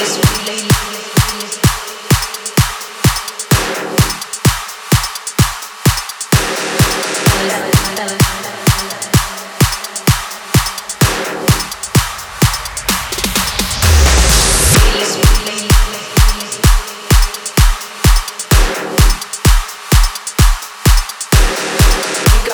easily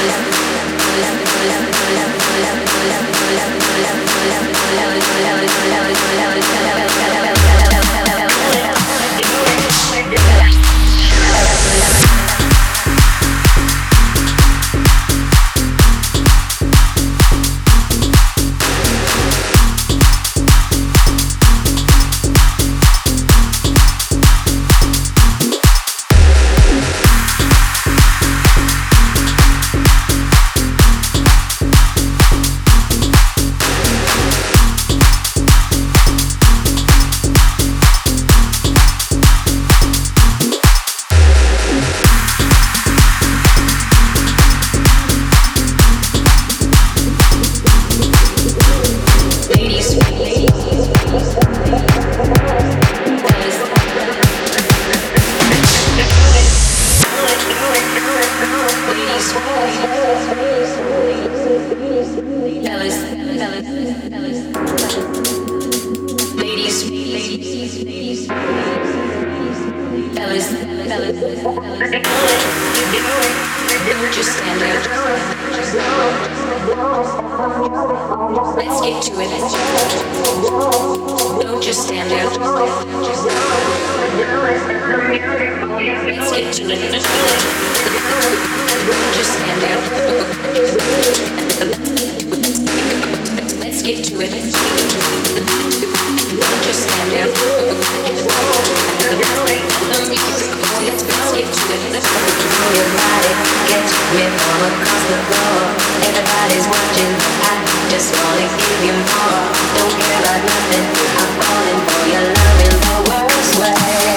Yeah. Just stand there. Let's get to it. Don't just stand there. Let's get to it. Don't just stand there. Let's get to it. Don't just stand there. Let's get to it. Everybody gets with all across the floor. Everybody's watching. Don't care about nothing. I'm calling for your love in the worst way.